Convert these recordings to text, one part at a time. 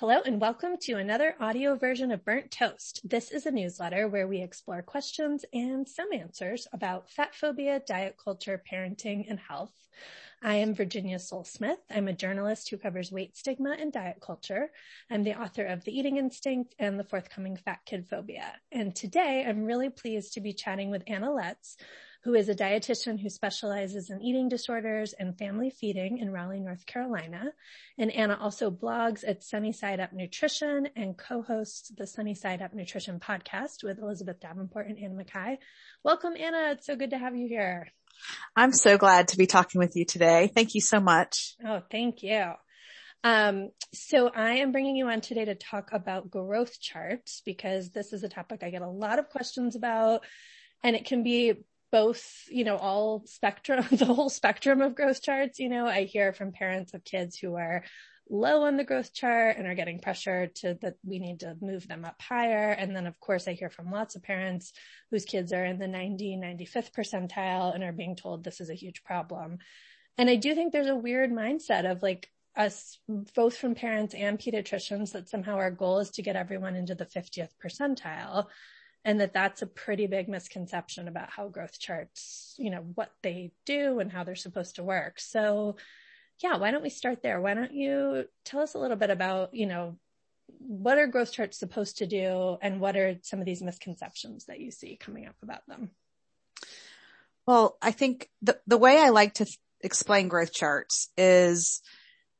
Hello and welcome to another audio version of Burnt Toast. This is a newsletter where we explore questions and some answers about fat phobia, diet culture, parenting, and health. I am Virginia Sole-Smith. I'm a journalist who covers weight stigma and diet culture. I'm the author of The Eating Instinct and the forthcoming Fat Kid Phobia. And today I'm really pleased to be chatting with Anna Lutz, who is a dietitian who specializes in eating disorders and family feeding in Raleigh, North Carolina. And Anna also blogs at Sunny Side Up Nutrition and co-hosts the Sunny Side Up Nutrition podcast with Elizabeth Davenport and Anna Mackay. Welcome, Anna. It's so good to have you here. I'm so glad to be talking with you today. Thank you so much. Oh, thank you. Um, so I am bringing you on today to talk about growth charts because this is a topic I get a lot of questions about and it can be both, you know, all spectrum, the whole spectrum of growth charts. You know, I hear from parents of kids who are low on the growth chart and are getting pressure to that we need to move them up higher. And then of course I hear from lots of parents whose kids are in the 90, 95th percentile and are being told this is a huge problem. And I do think there's a weird mindset of like us both from parents and pediatricians that somehow our goal is to get everyone into the 50th percentile and that that's a pretty big misconception about how growth charts, you know, what they do and how they're supposed to work. So yeah, why don't we start there? Why don't you tell us a little bit about, you know, what are growth charts supposed to do and what are some of these misconceptions that you see coming up about them? Well, I think the, the way I like to explain growth charts is,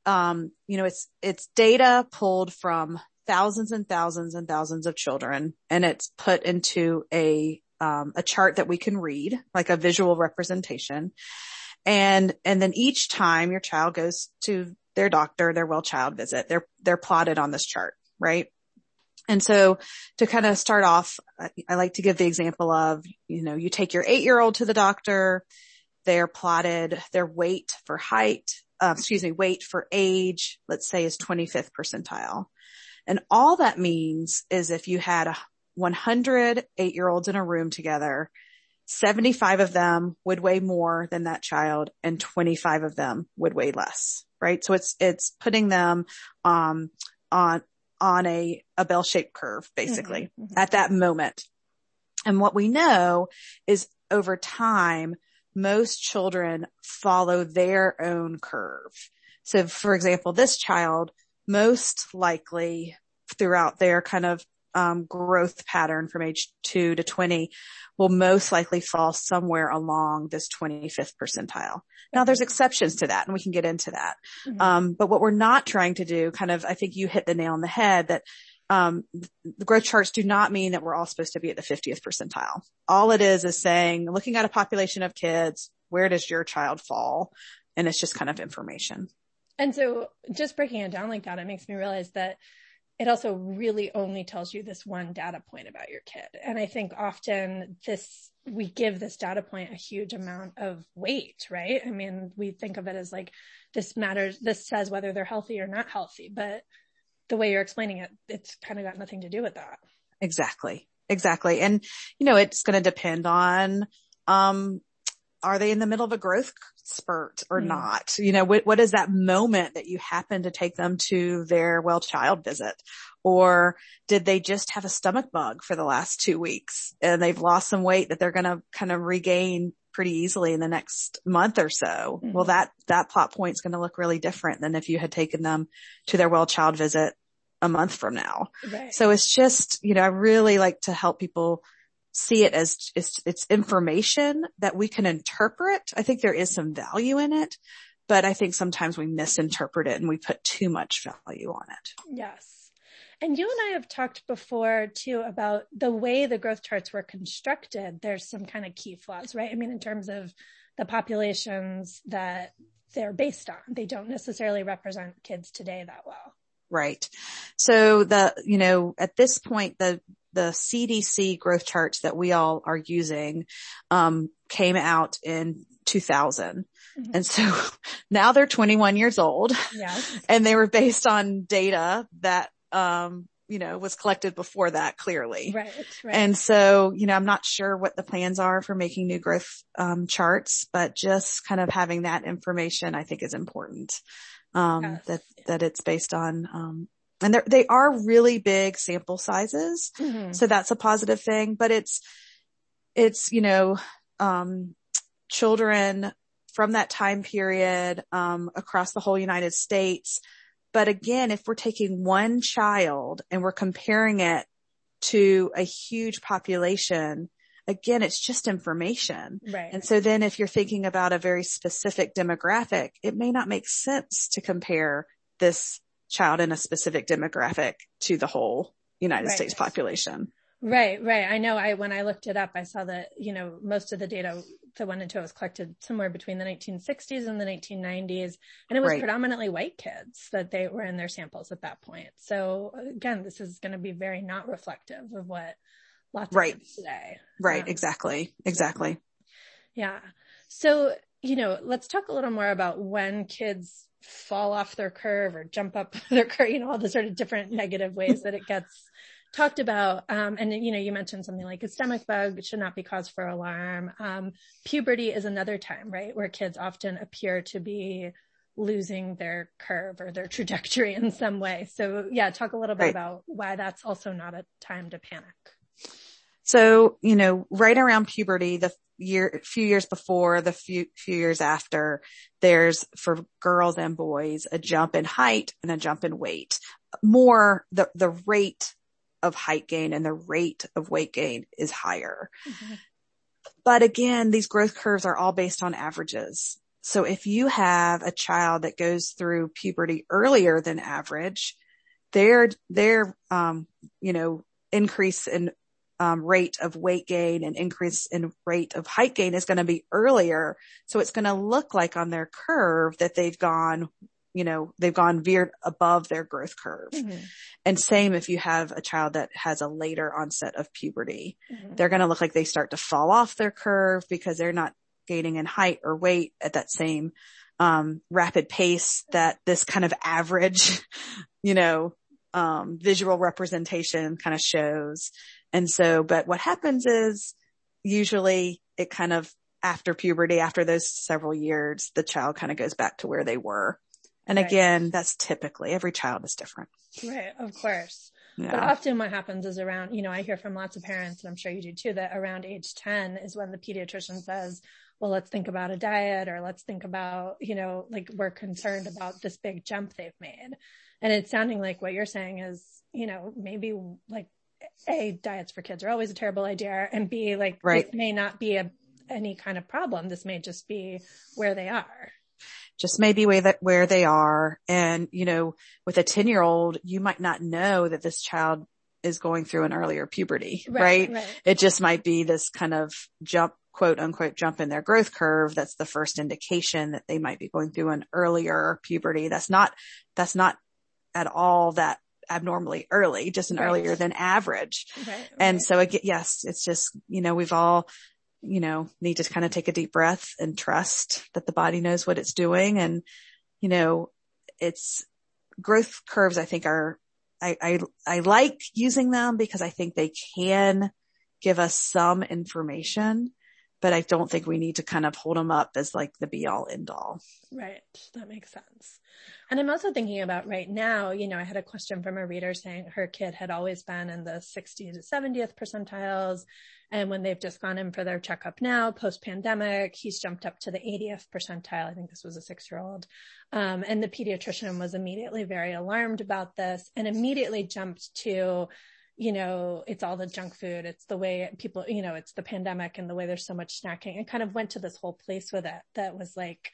um, you know, it's, it's data pulled from thousands and thousands and thousands of children and it's put into a, um, a chart that we can read, like a visual representation. And, and then each time your child goes to their doctor, their well child visit, they're, they're plotted on this chart, right? And so to kind of start off, I like to give the example of, you know, you take your eight year old to the doctor, they're plotted their weight for height, uh, excuse me, weight for age, let's say is 25th percentile. And all that means is if you had a 100 eight year olds in a room together, 75 of them would weigh more than that child and 25 of them would weigh less, right? So it's, it's putting them, um, on, on a, a bell shaped curve, basically mm-hmm, mm-hmm. at that moment. And what we know is over time, most children follow their own curve. So for example, this child most likely throughout their kind of um, growth pattern from age two to 20 will most likely fall somewhere along this 25th percentile. Now there's exceptions to that and we can get into that. Mm-hmm. Um, but what we're not trying to do kind of, I think you hit the nail on the head that, um, the growth charts do not mean that we're all supposed to be at the 50th percentile. All it is is saying, looking at a population of kids, where does your child fall? And it's just kind of information. And so just breaking it down like that, it makes me realize that it also really only tells you this one data point about your kid. And I think often this, we give this data point a huge amount of weight, right? I mean, we think of it as like, this matters, this says whether they're healthy or not healthy, but the way you're explaining it, it's kind of got nothing to do with that. Exactly. Exactly. And, you know, it's going to depend on, um, are they in the middle of a growth spurt or mm. not? You know, what, what is that moment that you happen to take them to their well child visit? Or did they just have a stomach bug for the last two weeks and they've lost some weight that they're going to kind of regain pretty easily in the next month or so? Mm. Well, that, that plot point is going to look really different than if you had taken them to their well child visit a month from now. Right. So it's just, you know, I really like to help people see it as it's, it's information that we can interpret. I think there is some value in it, but I think sometimes we misinterpret it and we put too much value on it. Yes. And you and I have talked before too about the way the growth charts were constructed. There's some kind of key flaws, right? I mean, in terms of the populations that they're based on, they don't necessarily represent kids today that well. Right. So the, you know, at this point, the, the CDC growth charts that we all are using, um, came out in 2000. Mm-hmm. And so now they're 21 years old yes. and they were based on data that, um, you know, was collected before that clearly. Right, right. And so, you know, I'm not sure what the plans are for making new growth, um, charts, but just kind of having that information I think is important. Um, yes. that, that it's based on, um, and they are really big sample sizes. Mhm. So that's a positive thing, but it's, it's, you know, um, children from that time period, um, across the whole United States. But again, if we're taking one child and we're comparing it to a huge population, again, it's just information. Right. And so then if you're thinking about a very specific demographic, it may not make sense to compare this child in a specific demographic to the whole United Right. States population. Right, right. I know I, when I looked it up, I saw that, you know, most of the data that went into it was collected somewhere between the 1960s and the 1990s. And it was Right. predominantly white kids that they were in their samples at that point. So again, this is going to be very not reflective of what lots of Right. kids today. Right. Um, Exactly. Exactly. Yeah. So, you know, let's talk a little more about when kids fall off their curve or jump up their curve, you know, all the sort of different negative ways that it gets talked about. Um, and you know, you mentioned something like a stomach bug should not be cause for alarm. Um, puberty is another time, right? Where kids often appear to be losing their curve or their trajectory in some way. So yeah, talk a little bit Right. about why that's also not a time to panic. So, you know, right around puberty, the year, a few years before, the few, few years after, there's for girls and boys, a jump in height and a jump in weight. More the, the rate of height gain and the rate of weight gain is higher. But again, these growth curves are all based on averages. So if you have a child that goes through puberty earlier than average, their, their, um, you know, increase in um, rate of weight gain and increase in rate of height gain is going to be earlier. So it's going to look like on their curve that they've gone, you know, they've gone veered above their growth curve. Mhm. And same if you have a child that has a later onset of puberty, Mhm. they're going to look like they start to fall off their curve because they're not gaining in height or weight at that same, um, rapid pace that this kind of average, you know, um, visual representation kind of shows. And so, but what happens is usually it kind of after puberty, after those several years, the child kind of goes back to where they were. And Right. again, that's typically every child is different. Right. Of course. But often what happens is around, you know, I hear from lots of parents, and I'm sure you do too, that around age 10 is when the pediatrician says, well, let's think about a diet or let's think about, you know, like we're concerned about this big jump they've made. And it's sounding like what you're saying is, you know, maybe like A, diets for kids are always a terrible idea. And B, like Right. this may not be a, any kind of problem. This may just be where they are. just maybe where that where they are. And, you know, with a 10 year old, you might not know that this child is going through an earlier puberty, right? Right. It just might be this kind of jump, quote unquote, jump in their growth curve. That's the first indication that they might be going through an earlier puberty. That's not, that's not at all that abnormally early, just an Right. earlier than average. Right. And right. so again, yes, it's just, you know, we've all, you know, need to kind of take a deep breath and trust that the body knows what it's doing. And, you know, it's growth curves, I think are, I, I, I like using them because I think they can give us some information, but I don't think we need to kind of hold them up as like the be all end all. Right. That makes sense. And I'm also thinking about right now, you know, I had a question from a reader saying her kid had always been in the 60 to 70th percentiles. And when they've just gone in for their checkup now, post pandemic, he's jumped up to the 80th percentile. I think this was a six year old. Um, and the pediatrician was immediately very alarmed about this and immediately jumped to, you know, it's all the junk food. It's the way people, you know, it's the pandemic and the way there's so much snacking and kind of went to this whole place with it that was like,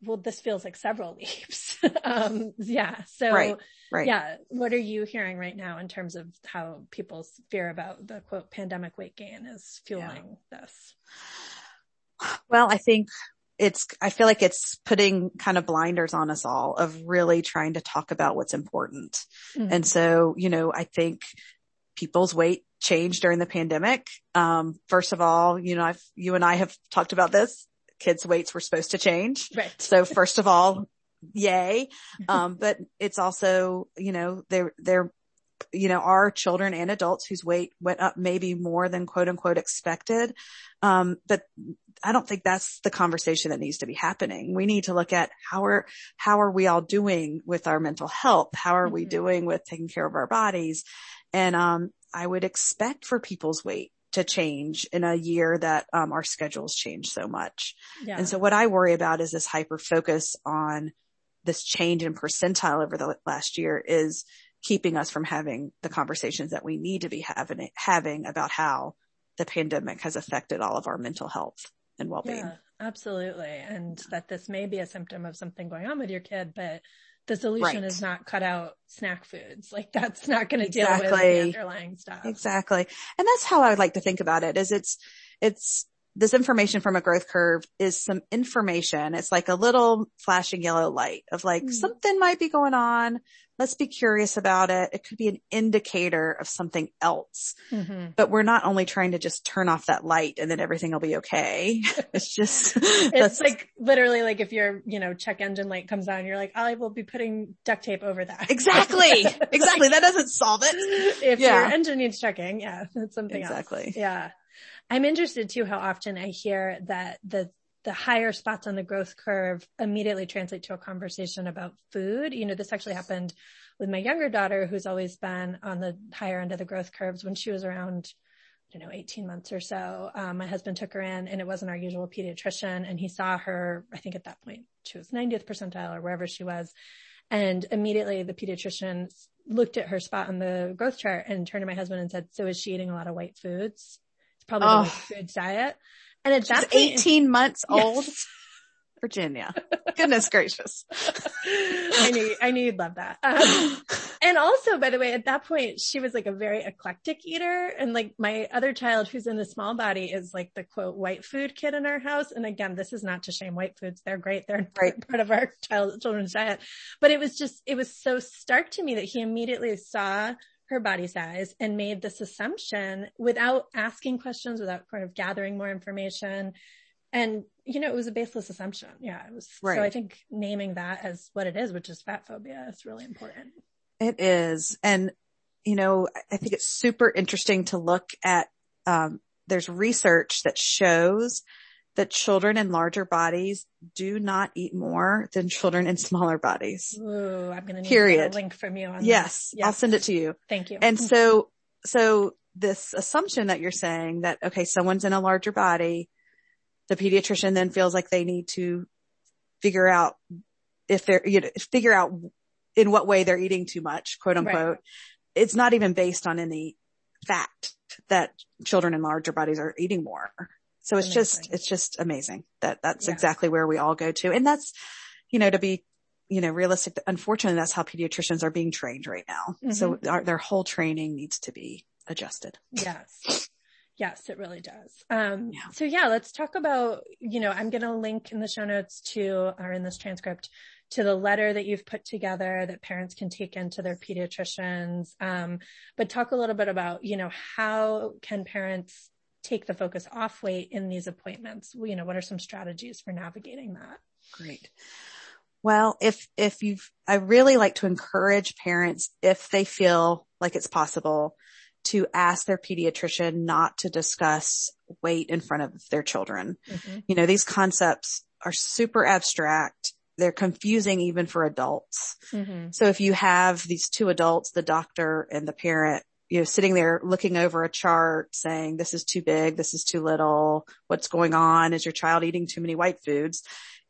well, this feels like several leaps. um, yeah. So, Right, right. yeah. What are you hearing right now in terms of how people's fear about the quote pandemic weight gain is fueling this? Well, I think it's, I feel like it's putting kind of blinders on us all of really trying to talk about what's important. Mhm. And so, you know, I think people's weight changed during the pandemic. Um, first of all, you know, I've, you and I have talked about this. Kids' weights were supposed to change. right. So first of all, yay. Um, but it's also, you know, they're, they're you know, our children and adults whose weight went up maybe more than quote unquote expected. Um, but I don't think that's the conversation that needs to be happening. We need to look at how are, how are we all doing with our mental health? How are mm-hmm. we doing with taking care of our bodies? And, um, I would expect for people's weight to change in a year that um, our schedules change so much. Yeah. And so what I worry about is this hyper focus on this change in percentile over the last year is keeping us from having the conversations that we need to be having, having about how the pandemic has affected all of our mental health and well-being. Yeah, absolutely. And that this may be a symptom of something going on with your kid, but the solution right. is not cut out snack foods. Like that's not going to exactly. deal with the underlying stuff. Exactly. And that's how I would like to think about it is it's, it's this information from a growth curve is some information. It's like a little flashing yellow light of like mm. something might be going on. Let's be curious about it. It could be an indicator of something else, mm-hmm. but we're not only trying to just turn off that light and then everything will be okay. it's just, it's like literally like if your, you know, check engine light comes on, you're like, I will be putting duct tape over that. Exactly. exactly. That doesn't solve it. If yeah. your engine needs checking, yeah, that's something exactly. else. Yeah. I'm interested too how often I hear that the the higher spots on the growth curve immediately translate to a conversation about food. You know, this actually happened with my younger daughter who's always been on the higher end of the growth curves when she was around I don't know, 18 months or so. Um, my husband took her in and it wasn't our usual pediatrician and he saw her, I think at that point she was 90th percentile or wherever she was. And immediately the pediatrician looked at her spot on the growth chart and turned to my husband and said, so is she eating a lot of white foods? Probably oh. the food diet. And at that point, 18 months old. Yes. Virginia. Goodness gracious. I knew, I knew you'd love that. Um, and also, by the way, at that point, she was like a very eclectic eater. And like my other child who's in the small body is like the quote white food kid in our house. And again, this is not to shame white foods. They're great. They're right. part of our child, children's diet. But it was just, it was so stark to me that he immediately saw her body size and made this assumption without asking questions, without kind of gathering more information. And, you know, it was a baseless assumption. Yeah. It was. Right. So I think naming that as what it is, which is fat phobia is really important. It is. And, you know, I think it's super interesting to look at, um, there's research that shows that children in larger bodies do not eat more than children in smaller bodies. Ooh, I'm going to need Period. a link from you on yes, yes, I'll send it to you. Thank you. And so, so this assumption that you're saying that, okay, someone's in a larger body, the pediatrician then feels like they need to figure out if they're, you know, figure out in what way they're eating too much, quote unquote. Right. It's not even based on any fact that children in larger bodies are eating more. So it's amazing. just, it's just amazing that that's yeah. exactly where we all go to. And that's, you know, to be, you know, realistic. Unfortunately, that's how pediatricians are being trained right now. Mm-hmm. So our, their whole training needs to be adjusted. Yes. Yes, it really does. Um, yeah. so yeah, let's talk about, you know, I'm going to link in the show notes to, or in this transcript to the letter that you've put together that parents can take into their pediatricians. Um, but talk a little bit about, you know, how can parents take the focus off weight in these appointments? You know, what are some strategies for navigating that? Great. Well, if, if you've, I really like to encourage parents if they feel like it's possible to ask their pediatrician not to discuss weight in front of their children. Mm-hmm. You know, these concepts are super abstract. They're confusing even for adults. Mm-hmm. So if you have these two adults, the doctor and the parent, you know, sitting there looking over a chart saying, this is too big. This is too little. What's going on? Is your child eating too many white foods?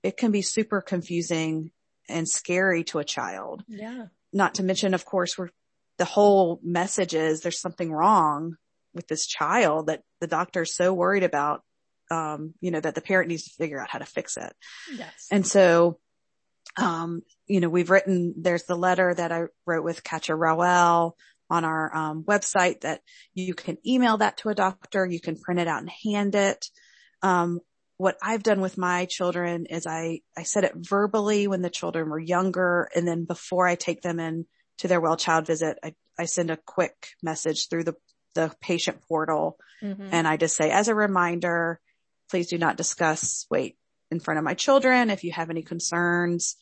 It can be super confusing and scary to a child. Yeah. Not to mention, of course, we're, the whole message is there's something wrong with this child that the doctor's so worried about, um, you know, that the parent needs to figure out how to fix it. Yes. And so, um, you know, we've written, there's the letter that I wrote with Katja Rowell on our um, website that you can email that to a doctor. You can print it out and hand it. Um, what I've done with my children is I, I said it verbally when the children were younger. And then before I take them in to their well child visit, I, I send a quick message through the, the patient portal. Mm-hmm. And I just say, as a reminder, please do not discuss weight in front of my children. If you have any concerns,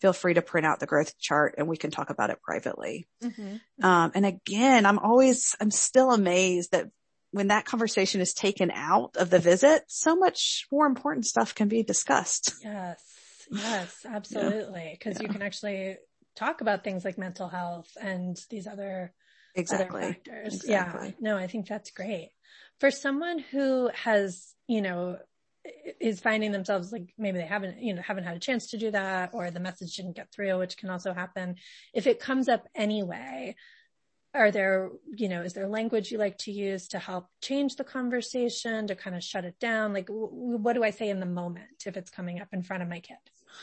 feel free to print out the growth chart and we can talk about it privately. Mm-hmm. Um, and again, I'm always, I'm still amazed that when that conversation is taken out of the visit, so much more important stuff can be discussed. Yes. Yes, absolutely. Cause yeah. you can actually talk about things like mental health and these other, exactly. other factors. Exactly. Yeah. No, I think that's great. For someone who has, you know, is finding themselves like maybe they haven't, you know, haven't had a chance to do that or the message didn't get through, which can also happen. If it comes up anyway, are there, you know, is there language you like to use to help change the conversation, to kind of shut it down? Like, w- what do I say in the moment if it's coming up in front of my kid?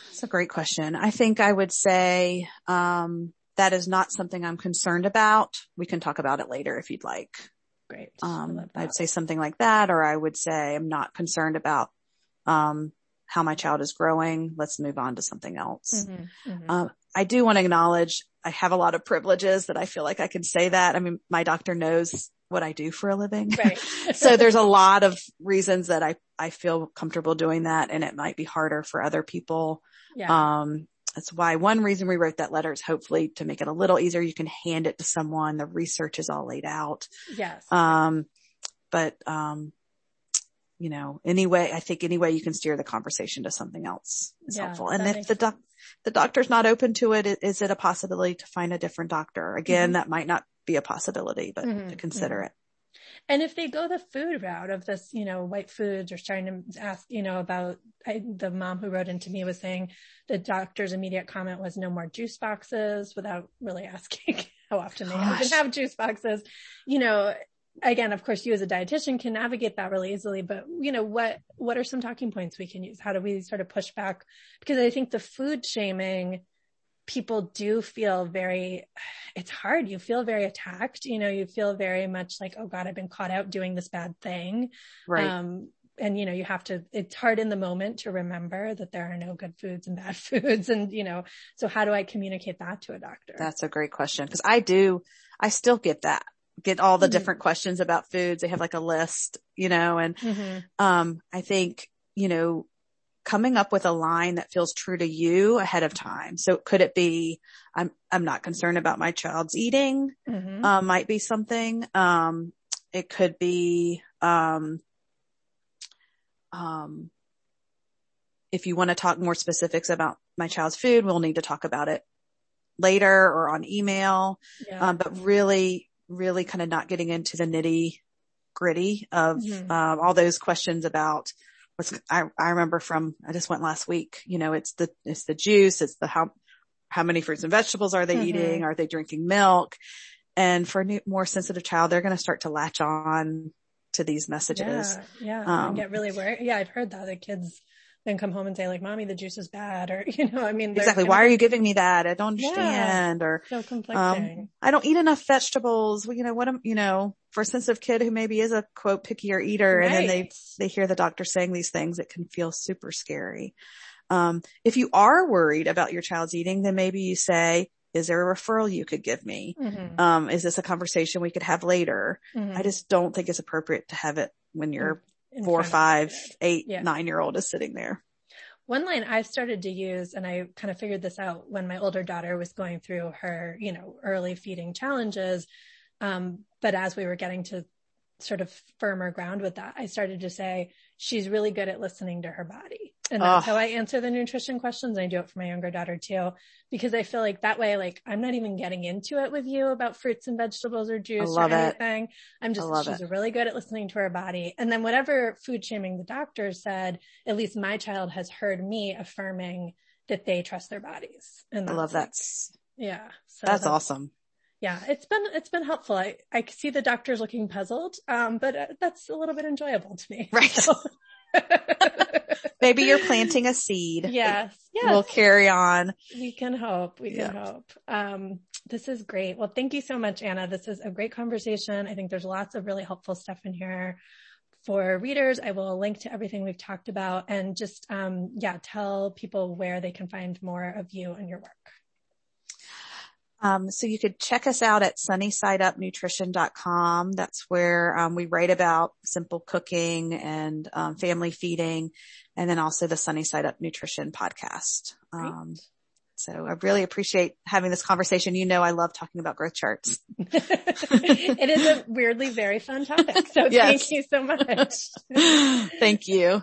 That's a great question. I think I would say, um, that is not something I'm concerned about. We can talk about it later if you'd like. Great. Um, I'd say something like that, or I would say I'm not concerned about, um, how my child is growing. Let's move on to something else. Mm-hmm, mm-hmm. Um, I do want to acknowledge I have a lot of privileges that I feel like I can say that. I mean, my doctor knows what I do for a living. Right. so there's a lot of reasons that I, I feel comfortable doing that and it might be harder for other people. Yeah. Um, that's why one reason we wrote that letter is hopefully to make it a little easier. You can hand it to someone. The research is all laid out. Yes. Um, but, um, you know, anyway, I think any way you can steer the conversation to something else is yeah, helpful. And if the doc, the doctor's not open to it, is it a possibility to find a different doctor? Again, mm-hmm. that might not be a possibility, but mm-hmm. to consider mm-hmm. it. And if they go the food route of this, you know, white foods or trying to ask, you know, about I, the mom who wrote into me was saying the doctor's immediate comment was no more juice boxes without really asking how often they even have juice boxes. You know, again, of course, you as a dietitian can navigate that really easily, but you know, what, what are some talking points we can use? How do we sort of push back? Because I think the food shaming, people do feel very, it's hard. You feel very attacked. You know, you feel very much like, oh God, I've been caught out doing this bad thing. Right. Um, and you know, you have to, it's hard in the moment to remember that there are no good foods and bad foods. And, you know, so how do I communicate that to a doctor? That's a great question. Cause I do, I still get that get all the mm-hmm. different questions about foods. They have like a list, you know, and, mm-hmm. um, I think, you know, coming up with a line that feels true to you ahead of time. So could it be, I'm, I'm not concerned about my child's eating, mm-hmm. um, might be something. Um, it could be, um, um, if you want to talk more specifics about my child's food, we'll need to talk about it later or on email. Yeah. Um, but really really kind of not getting into the nitty gritty of mm-hmm. um, all those questions about what's I, I remember from I just went last week. You know, it's the it's the juice, it's the how how many fruits and vegetables are they mm-hmm. eating? Are they drinking milk? And for a new, more sensitive child, they're going to start to latch on to these messages. Yeah, yeah, um, get really worried. Yeah, I've heard that the kids then come home and say like, mommy, the juice is bad or, you know, I mean, exactly. Why are you giving me that? I don't understand yeah, or, so conflicting. Um, I don't eat enough vegetables. Well, you know, what am, you know, for a sensitive kid who maybe is a quote pickier eater right. and then they, they hear the doctor saying these things, it can feel super scary. Um, if you are worried about your child's eating, then maybe you say, is there a referral you could give me? Mm-hmm. Um, is this a conversation we could have later? Mm-hmm. I just don't think it's appropriate to have it when you're four, five, eight, yeah. nine year old is sitting there. One line I've started to use, and I kind of figured this out when my older daughter was going through her, you know, early feeding challenges. Um, but as we were getting to sort of firmer ground with that, I started to say, she's really good at listening to her body. And that's oh. how I answer the nutrition questions. I do it for my younger daughter too, because I feel like that way, like I'm not even getting into it with you about fruits and vegetables or juice or anything. It. I'm just, she's it. really good at listening to her body. And then whatever food shaming the doctor said, at least my child has heard me affirming that they trust their bodies. And I love that. Yeah. So that's, that's awesome yeah, it's been, it's been helpful. I, I see the doctors looking puzzled. Um, but uh, that's a little bit enjoyable to me. Right. So. Maybe you're planting a seed. Yes. Yes. We'll carry on. We can hope. We can yeah. hope. Um, this is great. Well, thank you so much, Anna. This is a great conversation. I think there's lots of really helpful stuff in here for readers. I will link to everything we've talked about and just, um, yeah, tell people where they can find more of you and your work. Um, so you could check us out at sunnysideupnutrition.com. That's where um, we write about simple cooking and um, family feeding, and then also the Sunny Side Up Nutrition podcast. Um, So I really appreciate having this conversation. You know, I love talking about growth charts. it is a weirdly very fun topic. So yes. thank you so much. thank you.